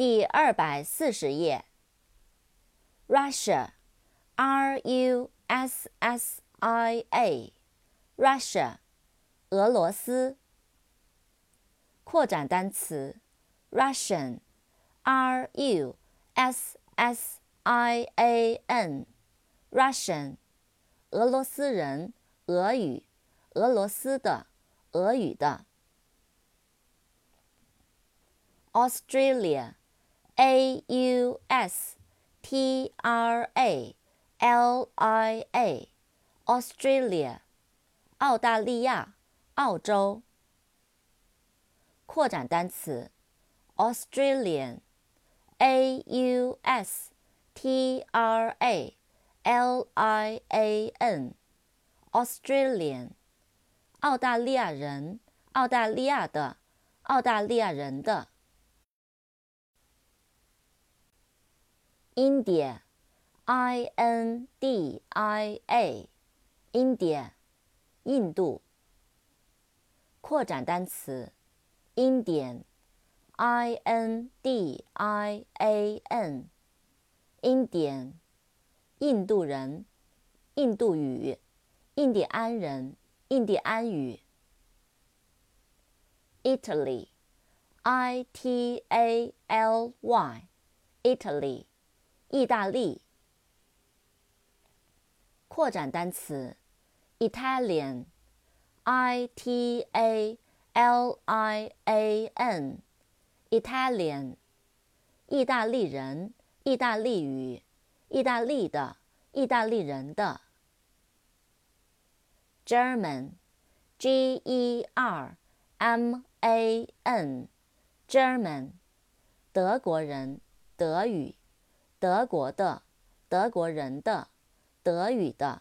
第二百四十页。Russia，R U S S I A，Russia，俄罗斯。扩展单词，Russian，R U S S I A N，Russian，俄罗斯人，俄语，俄罗斯的，俄语的。Australia。A U S T R A L I A，Australia，澳大利亚，澳洲。扩展单词，Australian，A U S T R A L I A N，Australian，澳大利亚人，澳大利亚的，澳大利亚人的。India, I N D I A, India, 印度。扩展单词，Indian, I N D I A N, Indian, 印度人，印度语，印第安人，印第安语。Italy, I T A L Y, Italy. 意大利。扩展单词，Italian，I T A L I A N，Italian，意大利人，意大利语，意大利的，意大利人的。German，G E R M A N，German，德国人，德语。德国的，德国人的，德语的。